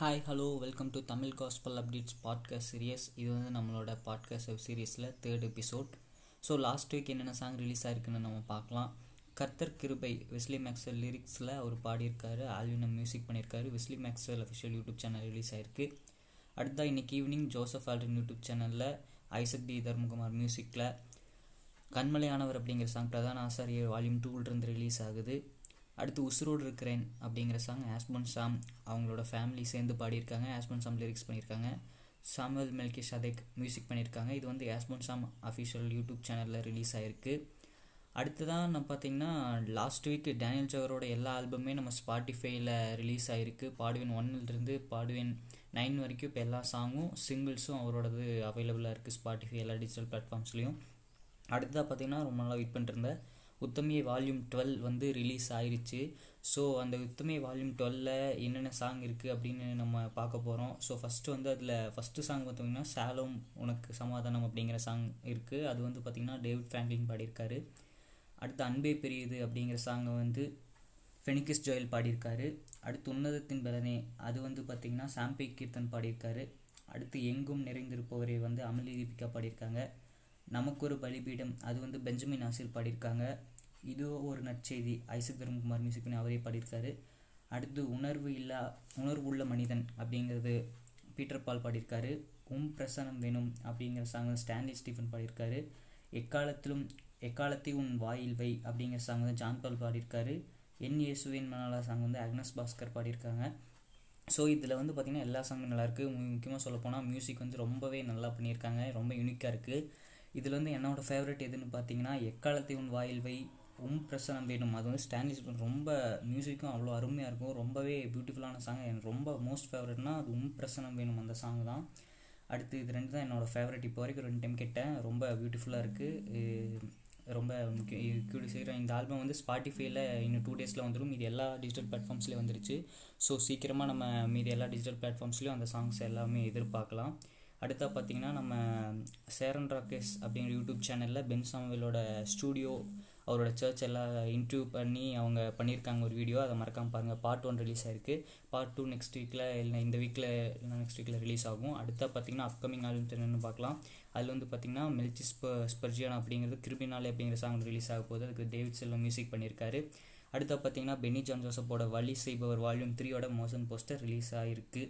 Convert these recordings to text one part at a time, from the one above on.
Hi hello welcome to Tamil gospel updates podcast series இது வந்து நம்மளோட பாட்காஸ்ட் வெப் சீரிஸில் third episode so last week என்னென்ன song release ஆயிருக்குன்னு நம்ம பார்க்கலாம். கர்த்தர் கிருபை வெஸ்லி மேக்ஸ்வெல் லிரிக்ஸில் அவர் பாடியிருக்காரு. ஆல்வினம் மியூசிக் பண்ணியிருக்காரு. Wesley Maxwell official YouTube channel release ஆயிருக்கு. அடுத்தா இன்னைக்கு ஈவினிங் ஜோசப் ஆல்ரின் யூடியூப் சேனலில் ஐசக் டி தர்மகுமார் மியூசிக்கில் கண்மலையானவர் அப்படிங்கிற சாங் பிரதான ஆசாரியர் வால்யூம் டூலிருந்து ரிலீஸ் ஆகுது. அடுத்து உசுரோடு இருக்கிறேன் அப்படிங்கிற சாங் ஆஸ்மன் சாம் அவங்களோட ஃபேமிலி சேர்ந்து பாடியிருக்காங்க. ஆஸ்மன் சாம் லிரிக்ஸ் பண்ணியிருக்காங்க. சாமுவல் மெல்கே ஷதேக் மியூசிக் பண்ணியிருக்காங்க. இது வந்து Asman Sam official YouTube channel release ஆயிருக்கு. அடுத்ததான் நம்ம பார்த்தீங்கன்னா லாஸ்ட் வீக் டேனியல் ஜவரோட எல்லா ஆல்பமே நம்ம ஸ்பாட்டிஃபைல ரிலீஸ் ஆயிருக்கு. பாடுவேன் ஒன்னிலிருந்து பாடுவேன் நைன் வரைக்கும் இப்போ எல்லா சாங்கும் சிங்கிள்ஸும் அவரோடது அவைலபிளாக இருக்குது ஸ்பாட்டிஃபை எல்லா டிஜிட்டல் பிளாட்ஃபார்ம்ஸ்லேயும் அடுத்ததாக பார்த்தீங்கன்னா ரொம்ப நாளாக வெயிட் பண்ணிட்டு இருந்தேன் உத்தமிய வால்யூம் டுவெல் வந்து ரிலீஸ் ஆயிருச்சு. ஸோ அந்த உத்தமிய வால்யூம் டுவெல்ல என்னென்ன சாங் இருக்குது அப்படின்னு நம்ம பார்க்க போகிறோம் ஸோ ஃபஸ்ட்டு வந்து அதில் ஃபஸ்ட்டு சாங் பார்த்தீங்கன்னா சாலம் உனக்கு சமாதானம் அப்படிங்கிற சாங் இருக்குது அது வந்து பார்த்திங்கன்னா டேவிட் ஃப்ராங்க்லின் பாடியிருக்காரு. அடுத்து அன்பே பெரியது அப்படிங்கிற சாங்கை வந்து ஃபெனிகிஸ் ஜோயல் பாடியிருக்காரு. அடுத்து உன்னதத்தின் பலனே அது வந்து பார்த்திங்கன்னா சாம்பே கீர்த்தன் பாடியிருக்காரு. அடுத்து எங்கும் நிறைந்திருப்பவரே வந்து அமளி தீபிகா பாடியிருக்காங்க. நமக்கு ஒரு பலிபீடம். அது வந்து பெஞ்சமின் ஆசிர் பாடியிருக்காங்க. இது ஒரு நற்செய்தி. ஐசக் தர்மகுமார் மியூசிக்னு அவரே பாடியிருக்காரு. அடுத்து உணர்வு இல்லா உணர்வு உள்ள மனிதன் அப்படிங்கிறது பீட்டர் பால் பாடியிருக்காரு. உம் பிரசனம் வேணும் அப்படிங்கிற சாங் ஸ்டான்லி ஸ்டீஃபன் பாடியிருக்காரு. எக்காலத்திலும் எக்காலத்தை உன் வாயில் வை அப்படிங்கிற சாங் வந்து ஜான் பால் பாடியிருக்காரு. என் இயேசுவின் மணாலா சாங் வந்து அக்னஸ் பாஸ்கர் பாடியிருக்காங்க. ஸோ இதில் வந்து பார்த்திங்கன்னா எல்லா சாங்கும் நல்லாயிருக்கு. முக்கியமாக சொல்லப்போனால் மியூசிக் வந்து ரொம்பவே நல்லா பண்ணியிருக்காங்க. ரொம்ப யூனிக்காக இருக்குது இதில் வந்து என்னோடய ஃபேவரட் எதுன்னு பார்த்தீங்கன்னா எக்காலத்தை உன் வாயில் வை. உம் பிரசனம் வேணும் அது வந்து ஸ்டான்லிஸ் ரொம்ப மியூசிக்கும் அவ்வளோ அருமையாக இருக்கும். ரொம்பவே பியூட்டிஃபுல்லான சாங் எனக்கு ரொம்ப மோஸ்ட் ஃபேவரட்னா அது உம் பிரசனம் வேணும் அந்த சாங் தான். அடுத்து இது ரெண்டு தான் என்னோடய ஃபேவரட் இப்போ வரைக்கும் ரெண்டு டைம் கேட்டேன். ரொம்ப பியூட்டிஃபுல்லாக இருக்குது ரொம்ப முக்கியம். கூடி செய்கிறேன் இந்த ஆல்பம் வந்து ஸ்பாட்டிஃபைல இன்னும் டூ டேஸில் வந்துடும் இது எல்லா டிஜிட்டல் பிளாட்ஃபார்ம்ஸ்லேயும் வந்துருச்சு. ஸோ சீக்கிரமாக நம்ம மீதி எல்லா டிஜிட்டல் பிளாட்ஃபார்ம்ஸ்லேயும் அந்த சாங்ஸ் எல்லாமே எதிர்பார்க்கலாம். அடுத்தா பார்த்தீங்கன்னா நம்ம சேரன் ராகேஷ் அப்படிங்கிற யூடியூப் சேனலில் பென் சாமுவேலோட ஸ்டூடியோ அவரோட சர்ச் எல்லாம் இன்டர்வியூ பண்ணி அவங்க பண்ணியிருக்காங்க ஒரு வீடியோ அதை மறக்காமல் பாருங்கள் பார்ட் ஒன் ரிலீஸ் ஆயிருக்கு. பார்ட் டூ நெக்ஸ்ட் வீக்கில் இல்லை இந்த வீக்கில் இல்லை நெக்ஸ்ட் வீக்கில் ரிலீஸ் ஆகும். அடுத்தா பார்த்தீங்கன்னா அப்கமிங் ஆல்பம் என்னென்னு பார்க்கலாம். அதில் வந்து பார்த்தீங்கன்னா மெல்ச்சி ஸ்ப ஸ்பர்ஜியான் அப்படிங்கிறது கிருபினாலே அப்படிங்கிற சாங் ரிலீஸ் ஆக போகுது. அதுக்கு டேவிட் செல்வம் மியூசிக் பண்ணியிருக்காரு. அடுத்த பார்த்தீங்கன்னா பென்னி ஜான் ஜோசப்போட வழி செய்பவர் வால்யூம் த்ரீயோட மோஷன் போஸ்டர் ரிலீஸ் ஆகிருக்கு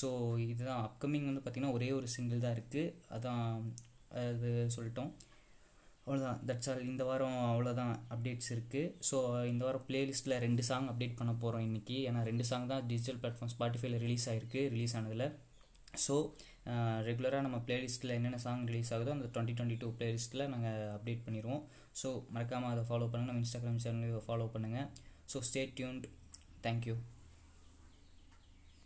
ஸோ இதுதான் அப்கமிங் வந்து பார்த்திங்கன்னா ஒரே ஒரு சிங்கிள் தான் இருக்குது அதான் அது சொல்லிட்டோம். அவ்வளோதான் தட்ஸ் ஆல் இந்த வாரம் அவ்வளோதான் அப்டேட்ஸ் இருக்குது ஸோ இந்த வாரம் பிளேலிஸ்ட்டில் ரெண்டு சாங் அப்டேட் பண்ண போகிறோம் இன்றைக்கி ஏன்னா ரெண்டு சாங் தான் டிஜிட்டல் பிளாட்ஃபார்ம் ஸ்பாட்டிஃபைல ரிலீஸ் ஆகிருக்கு ரிலீஸ் ஆனதில். ஸோ ரெகுலராக நம்ம பிளேலிஸ்ட்டில் என்னென்ன சாங் ரிலீஸ் ஆகுதோ அந்த டுவெண்ட்டி டுவெண்ட்டி டூ பிளேலிஸ்ட்டில் நாங்கள் அப்டேட் பண்ணிடுவோம். ஸோ மறக்காமல் அதை ஃபாலோ பண்ணுங்கள் நம்ம இன்ஸ்டாகிராம் சேனலையும் ஃபாலோ பண்ணுங்கள் ஸோ ஸ்டே டியூன்ட் தேங்க்யூ